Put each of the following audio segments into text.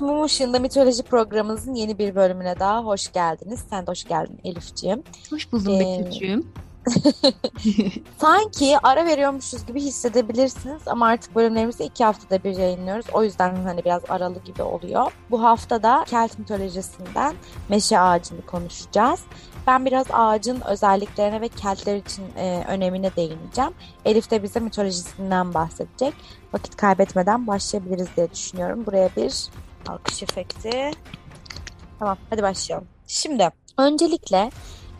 Mum Işığında Mitoloji programımızın yeni bir bölümüne daha hoş geldiniz. Sen de hoş geldin Elif'ciğim. Hoş buldum ee, Betül'cüğüm. Sanki ara veriyormuşuz gibi hissedebilirsiniz ama artık bölümlerimizi iki haftada bir yayınlıyoruz. O yüzden hani biraz aralı gibi oluyor. Bu hafta da Kelt mitolojisinden meşe ağacını konuşacağız. Ben biraz ağacın özelliklerine ve keltler için e, önemine değineceğim. Elif de bize mitolojisinden bahsedecek. Vakit kaybetmeden başlayabiliriz diye düşünüyorum. Buraya bir alkış efekti. Tamam hadi başlayalım. Şimdi öncelikle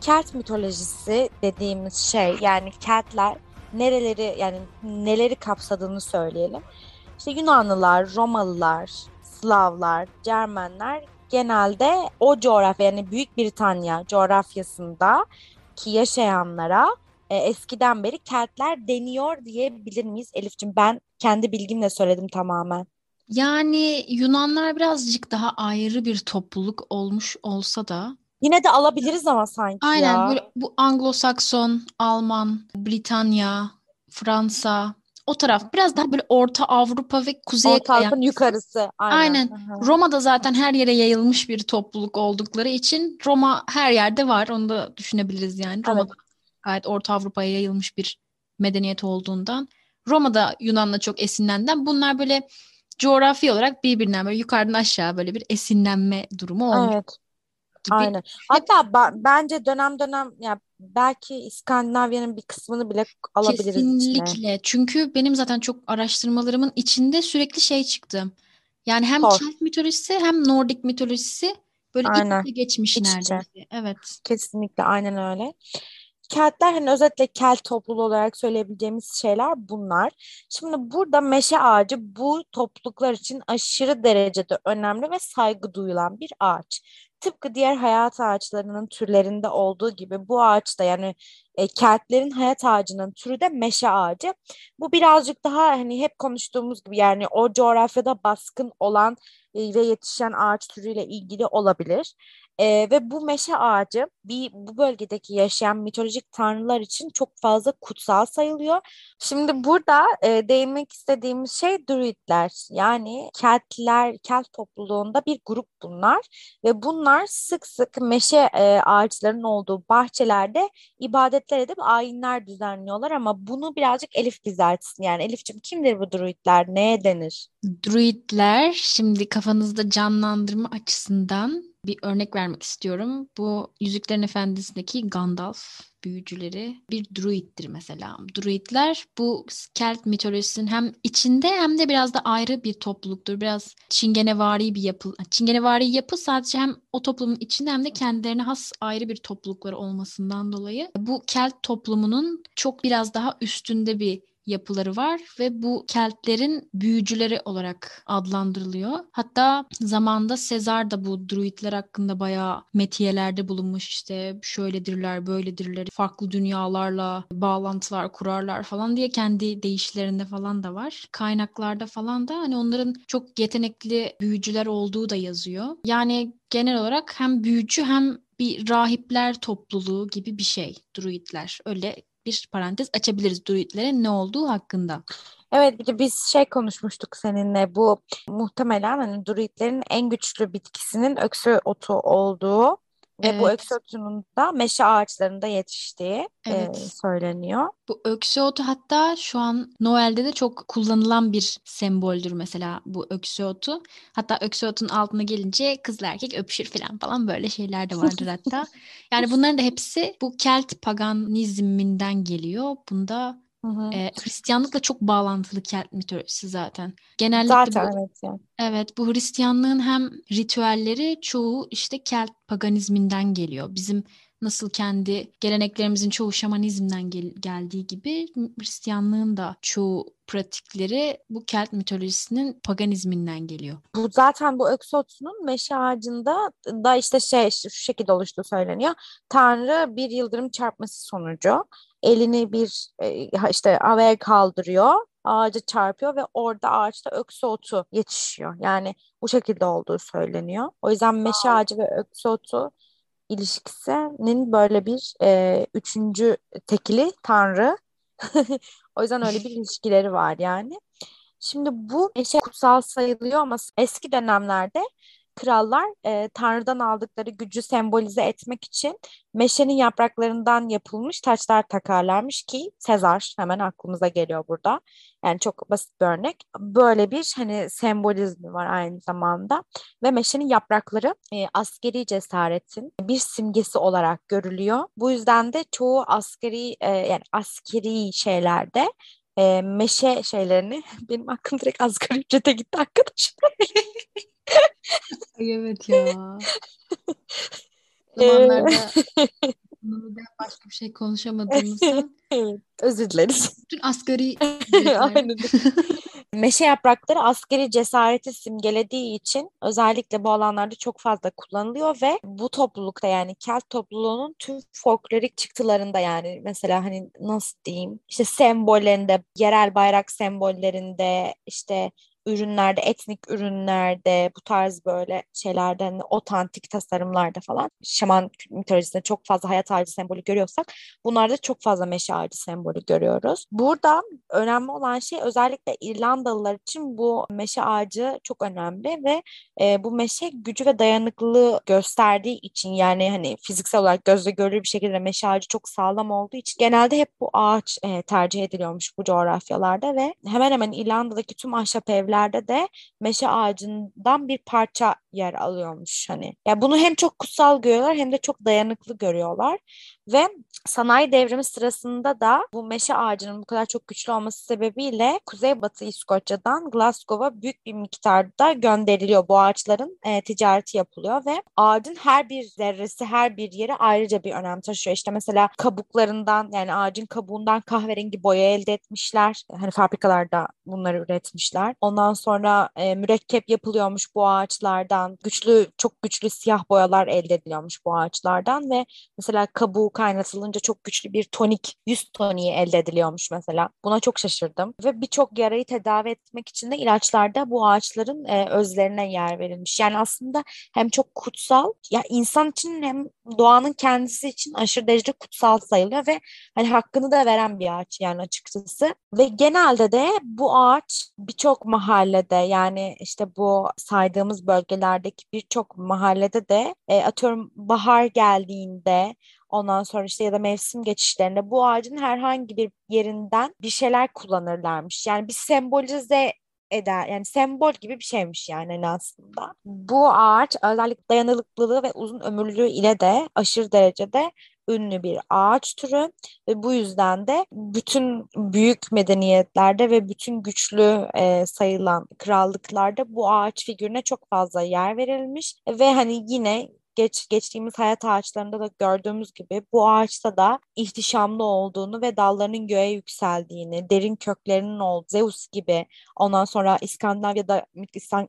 Kelt mitolojisi dediğimiz şey yani Keltler nereleri yani neleri kapsadığını söyleyelim. İşte Yunanlılar, Romalılar, Slavlar, Cermenler genelde o coğrafya yani Büyük Britanya coğrafyasında ki yaşayanlara e, eskiden beri Keltler deniyor diyebilir miyiz Elif'ciğim? Ben kendi bilgimle söyledim tamamen. Yani Yunanlar birazcık daha ayrı bir topluluk olmuş olsa da Yine de alabiliriz ama sanki Aynen ya. böyle bu Anglo-Sakson, Alman, Britanya, Fransa o taraf biraz daha böyle Orta Avrupa ve Kuzey Orta Avrupa'nın yukarısı. Aynen. Aynen. Hı-hı. Roma'da zaten her yere yayılmış bir topluluk oldukları için Roma her yerde var. Onu da düşünebiliriz yani. Roma'da evet. gayet Orta Avrupa'ya yayılmış bir medeniyet olduğundan. Roma'da Yunan'la çok esinlenden. Bunlar böyle coğrafi olarak birbirinden böyle yukarıdan aşağı böyle bir esinlenme durumu olmuş. Evet gibi. Aynen. Hatta ba- bence dönem dönem ya belki İskandinavya'nın bir kısmını bile alabiliriz Kesinlikle. Içine. Çünkü benim zaten çok araştırmalarımın içinde sürekli şey çıktı. Yani hem Thor. Kelt mitolojisi hem Nordik mitolojisi böyle aynen. iç geçmiş İç neredeyse. Evet. Kesinlikle aynen öyle. Keltler hani özellikle Kelt topluluğu olarak söyleyebileceğimiz şeyler bunlar. Şimdi burada meşe ağacı bu topluluklar için aşırı derecede önemli ve saygı duyulan bir ağaç. Tıpkı diğer hayat ağaçlarının türlerinde olduğu gibi bu ağaç da yani e, keltlerin hayat ağacının türü de meşe ağacı. Bu birazcık daha hani hep konuştuğumuz gibi yani o coğrafyada baskın olan e, ve yetişen ağaç türüyle ilgili olabilir. E, ve bu meşe ağacı bir bu bölgedeki yaşayan mitolojik tanrılar için çok fazla kutsal sayılıyor. Şimdi burada e, değinmek istediğimiz şey druidler yani keltler, kelt topluluğunda bir grup bunlar ve bunlar sık sık meşe e, ağaçlarının olduğu bahçelerde ibadetler edip ayinler düzenliyorlar ama bunu birazcık Elif bize Yani Elif'ciğim kimdir bu druidler? Neye denir? Druidler şimdi kafanızda canlandırma açısından bir örnek vermek istiyorum. Bu Yüzüklerin Efendisi'ndeki Gandalf büyücüleri bir druiddir mesela. Druidler bu Kelt mitolojisinin hem içinde hem de biraz da ayrı bir topluluktur. Biraz çingenevari bir yapı. Çingenevari yapı sadece hem o toplumun içinde hem de kendilerine has ayrı bir toplulukları olmasından dolayı bu Kelt toplumunun çok biraz daha üstünde bir yapıları var ve bu Keltlerin büyücüleri olarak adlandırılıyor. Hatta zamanda Sezar da bu druidler hakkında bayağı metiyelerde bulunmuş işte şöyledirler, böyledirler, farklı dünyalarla bağlantılar kurarlar falan diye kendi deyişlerinde falan da var. Kaynaklarda falan da hani onların çok yetenekli büyücüler olduğu da yazıyor. Yani genel olarak hem büyücü hem bir rahipler topluluğu gibi bir şey druidler. Öyle bir parantez açabiliriz druidlerin ne olduğu hakkında. Evet bir de biz şey konuşmuştuk seninle bu muhtemelen hani druidlerin en güçlü bitkisinin öksü otu olduğu ve evet. bu öksü otunun da meşe ağaçlarında yetiştiği evet. e, söyleniyor. Bu öksü otu hatta şu an Noel'de de çok kullanılan bir semboldür mesela bu öksü otu. Hatta öksü otun altına gelince kızla erkek öpüşür falan falan böyle şeyler de vardır hatta. yani bunların da hepsi bu Kelt paganizminden geliyor. Bunda Hı hı. E, Hristiyanlıkla çok bağlantılı Kelt mitolojisi zaten. Genellikle zaten bu, evet yani. Evet bu Hristiyanlığın hem ritüelleri çoğu işte Kelt paganizminden geliyor. Bizim nasıl kendi geleneklerimizin çoğu şamanizmden gel- geldiği gibi Hristiyanlığın da çoğu pratikleri bu Kelt mitolojisinin paganizminden geliyor. Bu zaten bu Öksotsu'nun meşe ağacında da işte şey şu şekilde oluştuğu söyleniyor. Tanrı bir yıldırım çarpması sonucu elini bir e, işte havaya kaldırıyor ağaca çarpıyor ve orada ağaçta öksü otu yetişiyor. Yani bu şekilde olduğu söyleniyor. O yüzden meşe ağacı ve öksü otu ilişkisinin böyle bir e, üçüncü tekili tanrı. o yüzden öyle bir ilişkileri var yani. Şimdi bu meşe kutsal sayılıyor ama eski dönemlerde krallar e, Tanrı'dan aldıkları gücü sembolize etmek için meşenin yapraklarından yapılmış taçlar takarlarmış ki Sezar hemen aklımıza geliyor burada. Yani çok basit bir örnek. Böyle bir hani sembolizmi var aynı zamanda ve meşenin yaprakları e, askeri cesaretin bir simgesi olarak görülüyor. Bu yüzden de çoğu askeri e, yani askeri şeylerde e, meşe şeylerini benim aklım direkt asgari ücrete gitti arkadaşlar. Ay evet ya. Zamanlarda neden başka bir şey konuşamadığımızdan evet, özür dileriz. bütün asgari Aynen. Meşe yaprakları askeri cesareti simgelediği için özellikle bu alanlarda çok fazla kullanılıyor ve bu toplulukta yani Kelt topluluğunun tüm folklorik çıktılarında yani mesela hani nasıl diyeyim işte sembollerinde, yerel bayrak sembollerinde işte ürünlerde, etnik ürünlerde, bu tarz böyle şeylerden hani otantik tasarımlarda falan şaman mitolojisinde çok fazla hayat ağacı sembolü görüyorsak bunlarda çok fazla meşe ağacı sembolü görüyoruz. Burada önemli olan şey özellikle İrlandalılar için bu meşe ağacı çok önemli ve e, bu meşe gücü ve dayanıklılığı gösterdiği için yani hani fiziksel olarak gözle görülür bir şekilde meşe ağacı çok sağlam olduğu için genelde hep bu ağaç e, tercih ediliyormuş bu coğrafyalarda ve hemen hemen İrlanda'daki tüm ahşap evler evlerde de meşe ağacından bir parça yer alıyormuş hani. Ya yani bunu hem çok kutsal görüyorlar hem de çok dayanıklı görüyorlar. Ve sanayi devrimi sırasında da bu meşe ağacının bu kadar çok güçlü olması sebebiyle Kuzeybatı İskoçya'dan Glasgow'a büyük bir miktarda gönderiliyor. Bu ağaçların e, ticareti yapılıyor ve ağacın her bir zerresi, her bir yeri ayrıca bir önem taşıyor. İşte mesela kabuklarından yani ağacın kabuğundan kahverengi boya elde etmişler. Hani fabrikalarda bunları üretmişler. Ondan sonra e, mürekkep yapılıyormuş bu ağaçlardan. Güçlü, çok güçlü siyah boyalar elde ediliyormuş bu ağaçlardan ve mesela kabuğu kaynatılınca çok güçlü bir tonik, yüz toniği elde ediliyormuş mesela. Buna çok şaşırdım. Ve birçok yarayı tedavi etmek için de ilaçlarda bu ağaçların e, özlerine yer verilmiş. Yani aslında hem çok kutsal, ya insan için hem doğanın kendisi için aşırı derecede kutsal sayılıyor ve hani hakkını da veren bir ağaç yani açıkçası. Ve genelde de bu ağaç birçok mahallede yani işte bu saydığımız bölgelerdeki birçok mahallede de e, atıyorum bahar geldiğinde Ondan sonra işte ya da mevsim geçişlerinde bu ağacın herhangi bir yerinden bir şeyler kullanırlarmış. Yani bir sembolize eder. Yani sembol gibi bir şeymiş yani aslında. Bu ağaç özellikle dayanıklılığı ve uzun ömürlülüğü ile de aşırı derecede ünlü bir ağaç türü ve bu yüzden de bütün büyük medeniyetlerde ve bütün güçlü e, sayılan krallıklarda bu ağaç figürüne çok fazla yer verilmiş ve hani yine geç geçtiğimiz hayat ağaçlarında da gördüğümüz gibi bu ağaçta da ihtişamlı olduğunu ve dallarının göğe yükseldiğini, derin köklerinin olduğu Zeus gibi, ondan sonra İskandinavya'da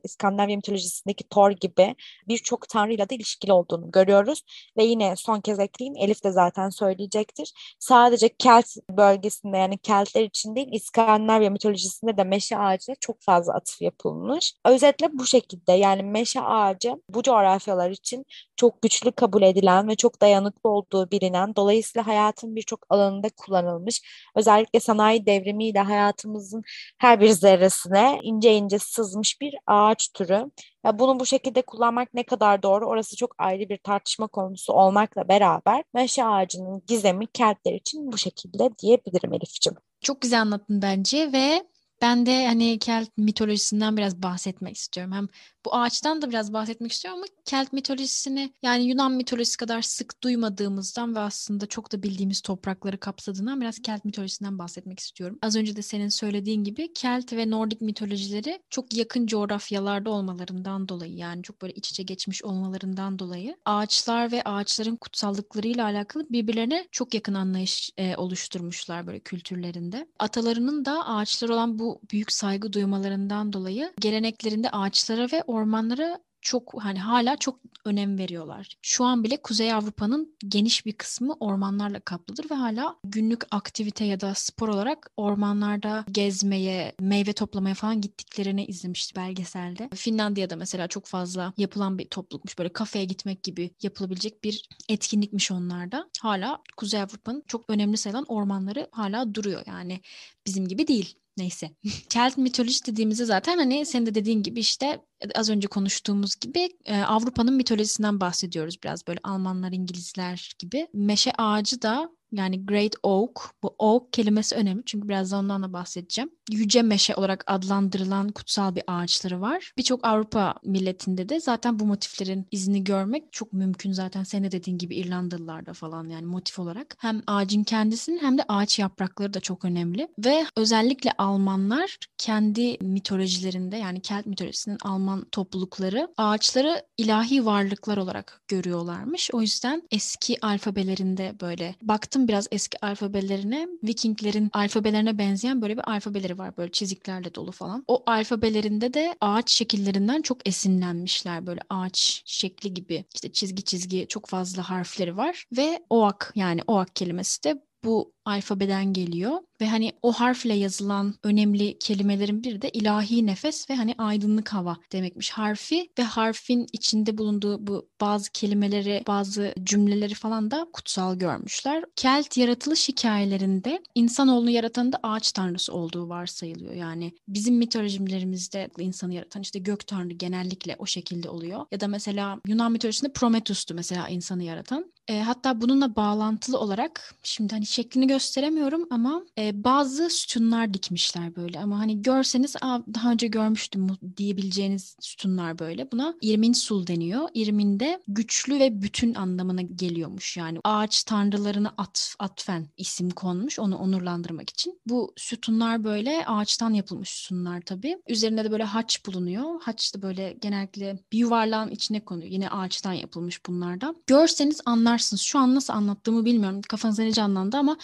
İskandinavya mitolojisindeki Thor gibi birçok tanrıyla da ilişkili olduğunu görüyoruz. Ve yine son kez ekleyeyim, Elif de zaten söyleyecektir. Sadece Kelt bölgesinde yani Keltler için değil, İskandinavya mitolojisinde de meşe ağacına çok fazla atıf yapılmış. Özetle bu şekilde yani meşe ağacı bu coğrafyalar için çok güçlü kabul edilen ve çok dayanıklı olduğu bilinen, dolayısıyla hayatın birçok alanında kullanılmış, özellikle sanayi devrimiyle hayatımızın her bir zerresine ince ince sızmış bir ağaç türü. Ya bunu bu şekilde kullanmak ne kadar doğru orası çok ayrı bir tartışma konusu olmakla beraber meşe ağacının gizemi Keltler için bu şekilde diyebilirim Elif'ciğim. Çok güzel anlattın bence ve ben de hani Kelt mitolojisinden biraz bahsetmek istiyorum. Hem bu ağaçtan da biraz bahsetmek istiyorum ama Kelt mitolojisini yani Yunan mitolojisi kadar sık duymadığımızdan ve aslında çok da bildiğimiz toprakları kapsadığından biraz Kelt mitolojisinden bahsetmek istiyorum. Az önce de senin söylediğin gibi Kelt ve Nordik mitolojileri çok yakın coğrafyalarda olmalarından dolayı yani çok böyle iç içe geçmiş olmalarından dolayı ağaçlar ve ağaçların kutsallıklarıyla alakalı birbirlerine çok yakın anlayış e, oluşturmuşlar böyle kültürlerinde. Atalarının da ağaçlar olan bu büyük saygı duymalarından dolayı geleneklerinde ağaçlara ve ormanlara çok hani hala çok önem veriyorlar. Şu an bile Kuzey Avrupa'nın geniş bir kısmı ormanlarla kaplıdır ve hala günlük aktivite ya da spor olarak ormanlarda gezmeye, meyve toplamaya falan gittiklerini izlemişti belgeselde. Finlandiya'da mesela çok fazla yapılan bir toplulukmuş. Böyle kafeye gitmek gibi yapılabilecek bir etkinlikmiş onlarda. Hala Kuzey Avrupa'nın çok önemli sayılan ormanları hala duruyor. Yani bizim gibi değil Neyse. Kelt mitoloji dediğimizde zaten hani senin de dediğin gibi işte az önce konuştuğumuz gibi e, Avrupa'nın mitolojisinden bahsediyoruz biraz böyle Almanlar, İngilizler gibi. Meşe ağacı da yani Great Oak. Bu oak kelimesi önemli çünkü birazdan ondan da bahsedeceğim. Yüce meşe olarak adlandırılan kutsal bir ağaçları var. Birçok Avrupa milletinde de zaten bu motiflerin izini görmek çok mümkün zaten. Senin dediğin gibi İrlandalılarda falan yani motif olarak. Hem ağacın kendisinin hem de ağaç yaprakları da çok önemli. Ve özellikle Almanlar kendi mitolojilerinde yani Kelt mitolojisinin Alman toplulukları ağaçları ilahi varlıklar olarak görüyorlarmış. O yüzden eski alfabelerinde böyle baktım biraz eski alfabelerine Vikinglerin alfabelerine benzeyen böyle bir alfabeleri var. Böyle çiziklerle dolu falan. O alfabelerinde de ağaç şekillerinden çok esinlenmişler. Böyle ağaç şekli gibi. İşte çizgi çizgi çok fazla harfleri var. Ve oak yani oak kelimesi de bu alfabeden geliyor ve hani o harfle yazılan önemli kelimelerin biri de ilahi nefes ve hani aydınlık hava demekmiş harfi ve harfin içinde bulunduğu bu bazı kelimeleri, bazı cümleleri falan da kutsal görmüşler. Kelt yaratılış hikayelerinde insanoğlunu yaratan da ağaç tanrısı olduğu varsayılıyor. Yani bizim mitolojilerimizde insanı yaratan işte gök tanrı genellikle o şekilde oluyor. Ya da mesela Yunan mitolojisinde Prometheus'tu mesela insanı yaratan. E, hatta bununla bağlantılı olarak şimdi hani şeklini gösteremiyorum ama e, bazı sütunlar dikmişler böyle ama hani görseniz Aa, daha önce görmüştüm diyebileceğiniz sütunlar böyle. Buna irmin sul deniyor. İrmin de güçlü ve bütün anlamına geliyormuş yani ağaç tanrılarına at, atfen isim konmuş onu onurlandırmak için. Bu sütunlar böyle ağaçtan yapılmış sütunlar tabii. Üzerinde de böyle haç bulunuyor. Haç da böyle genellikle bir yuvarlağın içine konuyor. Yine ağaçtan yapılmış bunlardan. Görseniz anlarsınız. Şu an nasıl anlattığımı bilmiyorum. Kafanızda ne canlandı ama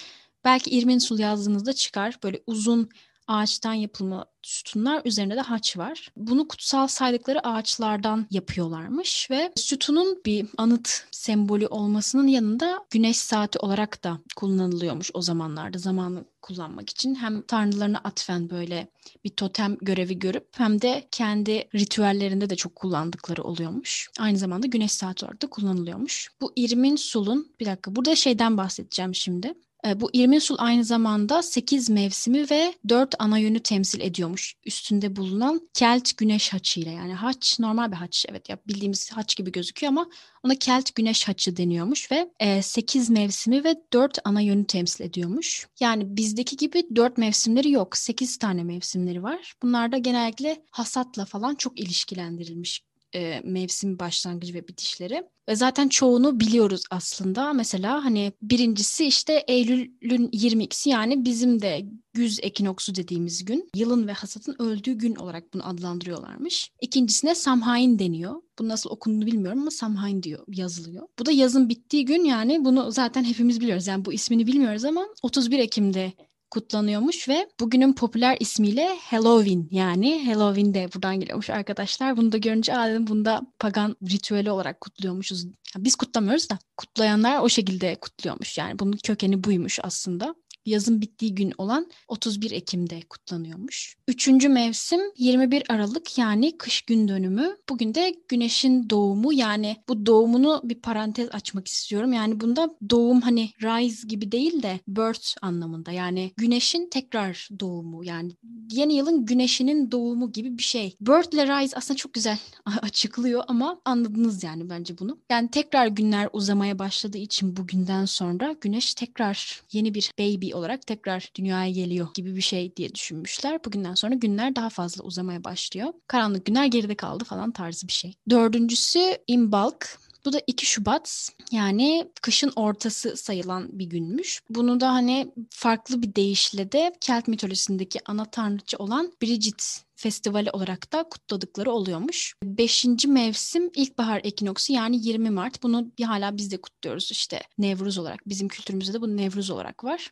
Belki İrmin Sul yazdığınızda çıkar. Böyle uzun ağaçtan yapılma sütunlar üzerinde de haç var. Bunu kutsal saydıkları ağaçlardan yapıyorlarmış ve sütunun bir anıt sembolü olmasının yanında güneş saati olarak da kullanılıyormuş o zamanlarda zamanı kullanmak için. Hem tanrılarına atfen böyle bir totem görevi görüp hem de kendi ritüellerinde de çok kullandıkları oluyormuş. Aynı zamanda güneş saati olarak da kullanılıyormuş. Bu İrmin Sul'un bir dakika burada şeyden bahsedeceğim şimdi. E, bu İrminsul aynı zamanda 8 mevsimi ve 4 ana yönü temsil ediyormuş. Üstünde bulunan Kelt güneş haçıyla yani haç normal bir haç evet ya bildiğimiz haç gibi gözüküyor ama ona Kelt güneş haçı deniyormuş ve e, 8 mevsimi ve 4 ana yönü temsil ediyormuş. Yani bizdeki gibi 4 mevsimleri yok. 8 tane mevsimleri var. Bunlar da genellikle hasatla falan çok ilişkilendirilmiş e, mevsim başlangıcı ve bitişleri. Ve zaten çoğunu biliyoruz aslında. Mesela hani birincisi işte Eylül'ün 22'si yani bizim de güz ekinoksu dediğimiz gün. Yılın ve hasatın öldüğü gün olarak bunu adlandırıyorlarmış. İkincisine Samhain deniyor. Bu nasıl okunduğunu bilmiyorum ama Samhain diyor yazılıyor. Bu da yazın bittiği gün yani bunu zaten hepimiz biliyoruz. Yani bu ismini bilmiyoruz ama 31 Ekim'de kutlanıyormuş ve bugünün popüler ismiyle Halloween yani Halloween de buradan geliyormuş arkadaşlar. Bunu da görünce aa dedim bunda pagan ritüeli olarak kutluyormuşuz. biz kutlamıyoruz da kutlayanlar o şekilde kutluyormuş yani bunun kökeni buymuş aslında yazın bittiği gün olan 31 Ekim'de kutlanıyormuş. Üçüncü mevsim 21 Aralık yani kış gün dönümü. Bugün de güneşin doğumu yani bu doğumunu bir parantez açmak istiyorum. Yani bunda doğum hani rise gibi değil de birth anlamında yani güneşin tekrar doğumu yani yeni yılın güneşinin doğumu gibi bir şey. Birth ile rise aslında çok güzel açıklıyor ama anladınız yani bence bunu. Yani tekrar günler uzamaya başladığı için bugünden sonra güneş tekrar yeni bir baby olarak tekrar dünyaya geliyor gibi bir şey diye düşünmüşler. Bugünden sonra günler daha fazla uzamaya başlıyor. Karanlık günler geride kaldı falan tarzı bir şey. Dördüncüsü Imbalk. Bu da 2 Şubat yani kışın ortası sayılan bir günmüş. Bunu da hani farklı bir deyişle de Kelt mitolojisindeki ana tanrıçı olan Bridget festivali olarak da kutladıkları oluyormuş. Beşinci mevsim ilkbahar ekinoksu yani 20 Mart. Bunu bir hala biz de kutluyoruz işte Nevruz olarak. Bizim kültürümüzde de bu Nevruz olarak var.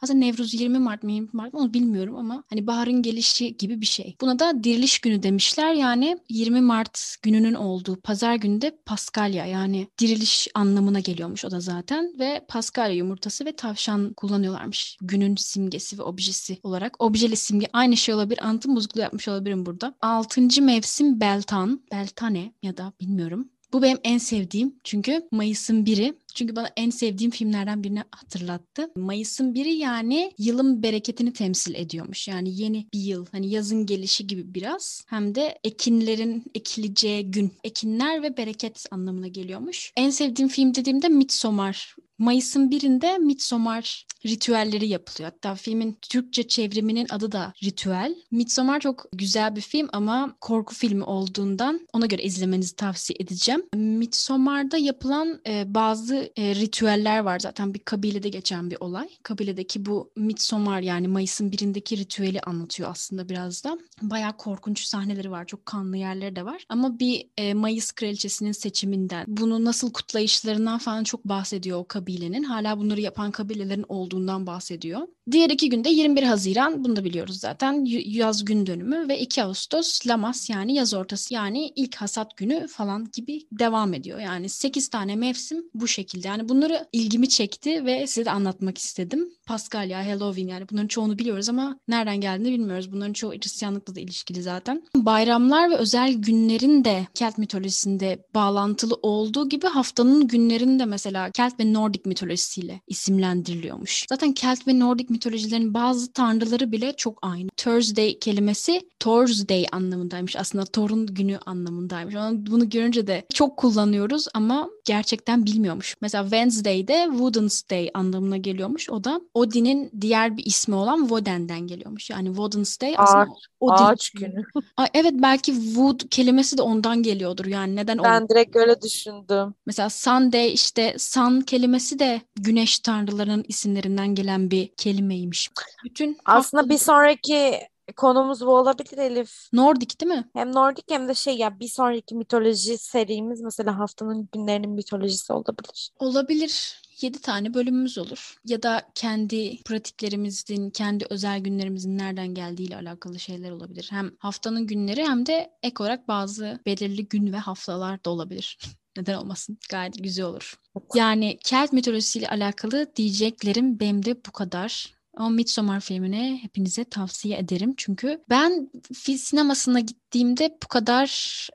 Aslında Nevruz 20 Mart mı 20 Mart mı onu bilmiyorum ama hani baharın gelişi gibi bir şey. Buna da diriliş günü demişler. Yani 20 Mart gününün olduğu pazar günü de Paskalya yani diriliş anlamına geliyormuş o da zaten ve Paskalya yumurtası ve tavşan kullanıyorlarmış. Günün simgesi ve objesi olarak. Objeli simge aynı şey olabilir. Anlatım bozukluğu yapmış olabilirim burada. Altıncı mevsim Beltan. Beltane ya da bilmiyorum. Bu benim en sevdiğim çünkü Mayıs'ın biri Çünkü bana en sevdiğim filmlerden birini hatırlattı. Mayıs'ın biri yani yılın bereketini temsil ediyormuş. Yani yeni bir yıl. Hani yazın gelişi gibi biraz. Hem de ekinlerin ekileceği gün. Ekinler ve bereket anlamına geliyormuş. En sevdiğim film dediğimde Midsommar Mayıs'ın birinde Midsommar ritüelleri yapılıyor. Hatta filmin Türkçe çevriminin adı da Ritüel. Midsommar çok güzel bir film ama korku filmi olduğundan ona göre izlemenizi tavsiye edeceğim. Midsommar'da yapılan e, bazı e, ritüeller var. Zaten bir kabilede geçen bir olay. Kabiledeki bu Midsommar yani Mayıs'ın birindeki ritüeli anlatıyor aslında biraz da. Bayağı korkunç sahneleri var. Çok kanlı yerleri de var. Ama bir e, Mayıs kraliçesinin seçiminden, bunu nasıl kutlayışlarından falan çok bahsediyor o kabilenin. Hala bunları yapan kabilelerin olduğundan bahsediyor. Diğer iki günde 21 Haziran, bunu da biliyoruz zaten, yaz gün dönümü ve 2 Ağustos Lamas yani yaz ortası yani ilk hasat günü falan gibi devam ediyor. Yani 8 tane mevsim bu şekilde. Yani bunları ilgimi çekti ve size de anlatmak istedim. Paskalya, Halloween yani bunların çoğunu biliyoruz ama nereden geldiğini bilmiyoruz. Bunların çoğu Hristiyanlıkla da ilişkili zaten. Bayramlar ve özel günlerin de Kelt mitolojisinde bağlantılı olduğu gibi haftanın günlerini de mesela Kelt ve Nordik mitolojisiyle isimlendiriliyormuş. Zaten Kelt ve Nordik mitolojilerin bazı tanrıları bile çok aynı. Thursday kelimesi Thursday anlamındaymış. Aslında Thor'un günü anlamındaymış. Bunu görünce de çok kullanıyoruz ama gerçekten bilmiyormuş. Mesela Wednesday de Woden's Day anlamına geliyormuş. O da Odin'in diğer bir ismi olan Woden'den geliyormuş. Yani Woden's Day aslında Ağaç, Odin ağaç günü. Ay, evet belki wood kelimesi de ondan geliyordur. Yani neden Ben olur? direkt öyle düşündüm. Mesela Sunday işte sun kelimesi de güneş tanrılarının isimlerinden gelen bir kelimeymiş. Bütün Aslında hafta... bir sonraki konumuz bu olabilir Elif. Nordik değil mi? Hem Nordik hem de şey ya bir sonraki mitoloji serimiz mesela haftanın günlerinin mitolojisi olabilir. Olabilir. 7 tane bölümümüz olur. Ya da kendi pratiklerimizin, kendi özel günlerimizin nereden geldiğiyle alakalı şeyler olabilir. Hem haftanın günleri hem de ek olarak bazı belirli gün ve haftalar da olabilir. Neden olmasın? Gayet güzel olur. Yani Kelt mitolojisiyle alakalı diyeceklerim benim de bu kadar. O Midsommar filmini hepinize tavsiye ederim. Çünkü ben fil sinemasına gittiğimde bu kadar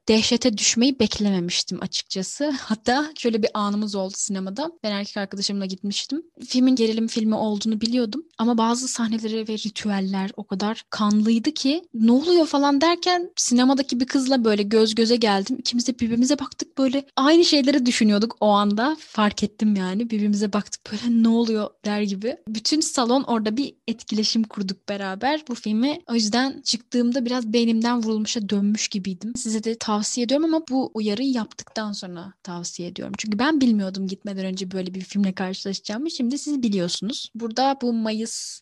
dehşete düşmeyi beklememiştim açıkçası. Hatta şöyle bir anımız oldu sinemada. Ben erkek arkadaşımla gitmiştim. Filmin gerilim filmi olduğunu biliyordum. Ama bazı sahneleri ve ritüeller o kadar kanlıydı ki ne oluyor falan derken sinemadaki bir kızla böyle göz göze geldim. İkimiz de birbirimize baktık böyle aynı şeyleri düşünüyorduk o anda. Fark ettim yani. Birbirimize baktık böyle ne oluyor der gibi. Bütün salon orada bir etkileşim kurduk beraber bu filmi. O yüzden çıktığımda biraz beynimden vurulmuşa dönmüş gibiydim. Size de tavsiye ediyorum ama bu uyarıyı yaptıktan sonra tavsiye ediyorum. Çünkü ben bilmiyordum gitmeden önce böyle bir filmle karşılaşacağımı. Şimdi siz biliyorsunuz. Burada bu Mayıs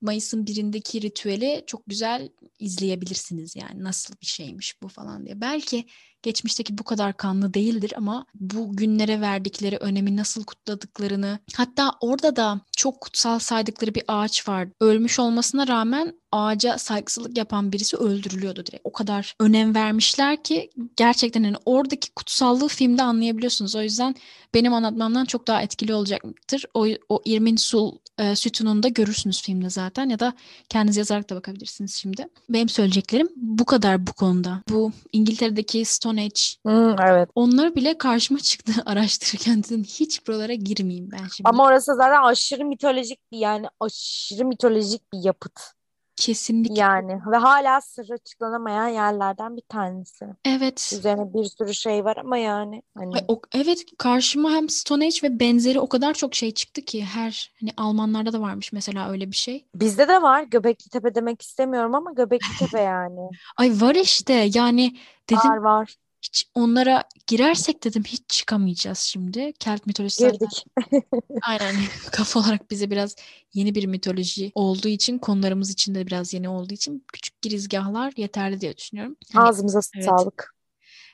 Mayıs'ın birindeki ritüeli çok güzel izleyebilirsiniz yani nasıl bir şeymiş bu falan diye. Belki geçmişteki bu kadar kanlı değildir ama bu günlere verdikleri önemi nasıl kutladıklarını hatta orada da çok kutsal saydıkları bir ağaç var. Ölmüş olmasına rağmen ağaca saygısızlık yapan birisi öldürülüyordu direkt. O kadar önem vermişler ki gerçekten hani oradaki kutsallığı filmde anlayabiliyorsunuz. O yüzden benim anlatmamdan çok daha etkili olacaktır. O, o Irmin Sul e, sütununda görürsünüz filmde zaten ya da kendiniz yazarak da bakabilirsiniz şimdi. Benim söyleyeceklerim bu kadar bu konuda. Bu İngiltere'deki Stone Age hmm, evet. onlar bile karşıma çıktı araştırırken dedim hiç buralara girmeyeyim ben şimdi. Ama orası zaten aşırı mitolojik bir yani aşırı mitolojik bir yapıt. Kesinlikle. Yani ve hala sırrı açıklanamayan yerlerden bir tanesi. Evet. Üzerine bir sürü şey var ama yani hani o, evet karşıma hem Stone Age ve benzeri o kadar çok şey çıktı ki her hani Almanlarda da varmış mesela öyle bir şey. Bizde de var. Göbekli Tepe demek istemiyorum ama Göbekli Tepe yani. Ay var işte yani dedim var var hiç onlara girersek dedim hiç çıkamayacağız şimdi. Kelt mitolojisi Girdik. aynen kafa olarak bize biraz yeni bir mitoloji olduğu için konularımız için de biraz yeni olduğu için küçük girizgahlar yeterli diye düşünüyorum. Hani, Ağzımıza evet. sağlık.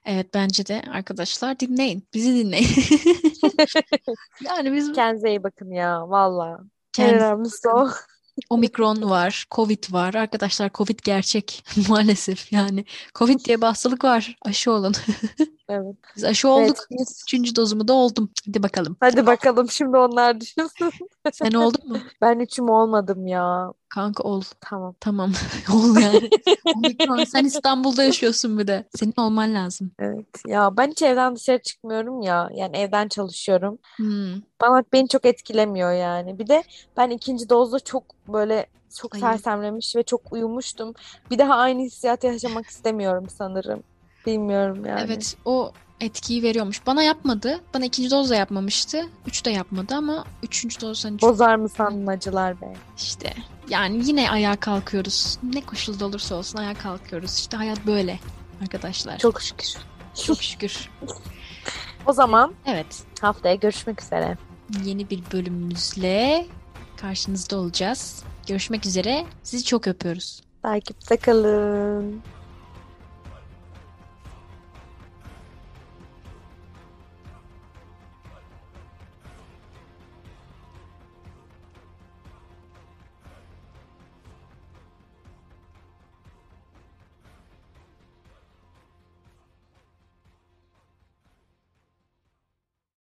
Evet bence de arkadaşlar dinleyin. Bizi dinleyin. yani biz kendinize iyi bakın ya valla. Kendinize o. Omikron var, Covid var. Arkadaşlar Covid gerçek maalesef yani. Covid diye bir hastalık var. Aşı olun. Evet. Biz aşı olduk. Evet. Üçüncü dozumu da oldum. Hadi bakalım. Hadi bakalım şimdi onlar düşünsün. Sen oldun mu? Ben üçüm olmadım ya. Kanka ol. Tamam. Tamam. ol yani. Omikron. Sen İstanbul'da yaşıyorsun bir de. Senin olman lazım. Evet. Ya ben hiç evden dışarı çıkmıyorum ya. Yani evden çalışıyorum. Hmm. Bana beni çok etkilemiyor yani. Bir de ben ikinci dozda çok böyle çok Ay. sersemlemiş ve çok uyumuştum. Bir daha aynı hissiyatı yaşamak istemiyorum sanırım. Bilmiyorum yani. Evet o etkiyi veriyormuş. Bana yapmadı. Bana ikinci doz da yapmamıştı. Üç de yapmadı ama üçüncü doz hani çok Bozar mı sandın acılar be? işte. Yani yine ayağa kalkıyoruz. Ne koşulda olursa olsun ayağa kalkıyoruz. İşte hayat böyle arkadaşlar. Çok şükür. çok şükür. O zaman Evet. haftaya görüşmek üzere. Yeni bir bölümümüzle karşınızda olacağız. Görüşmek üzere. Sizi çok öpüyoruz. Takipte kalın.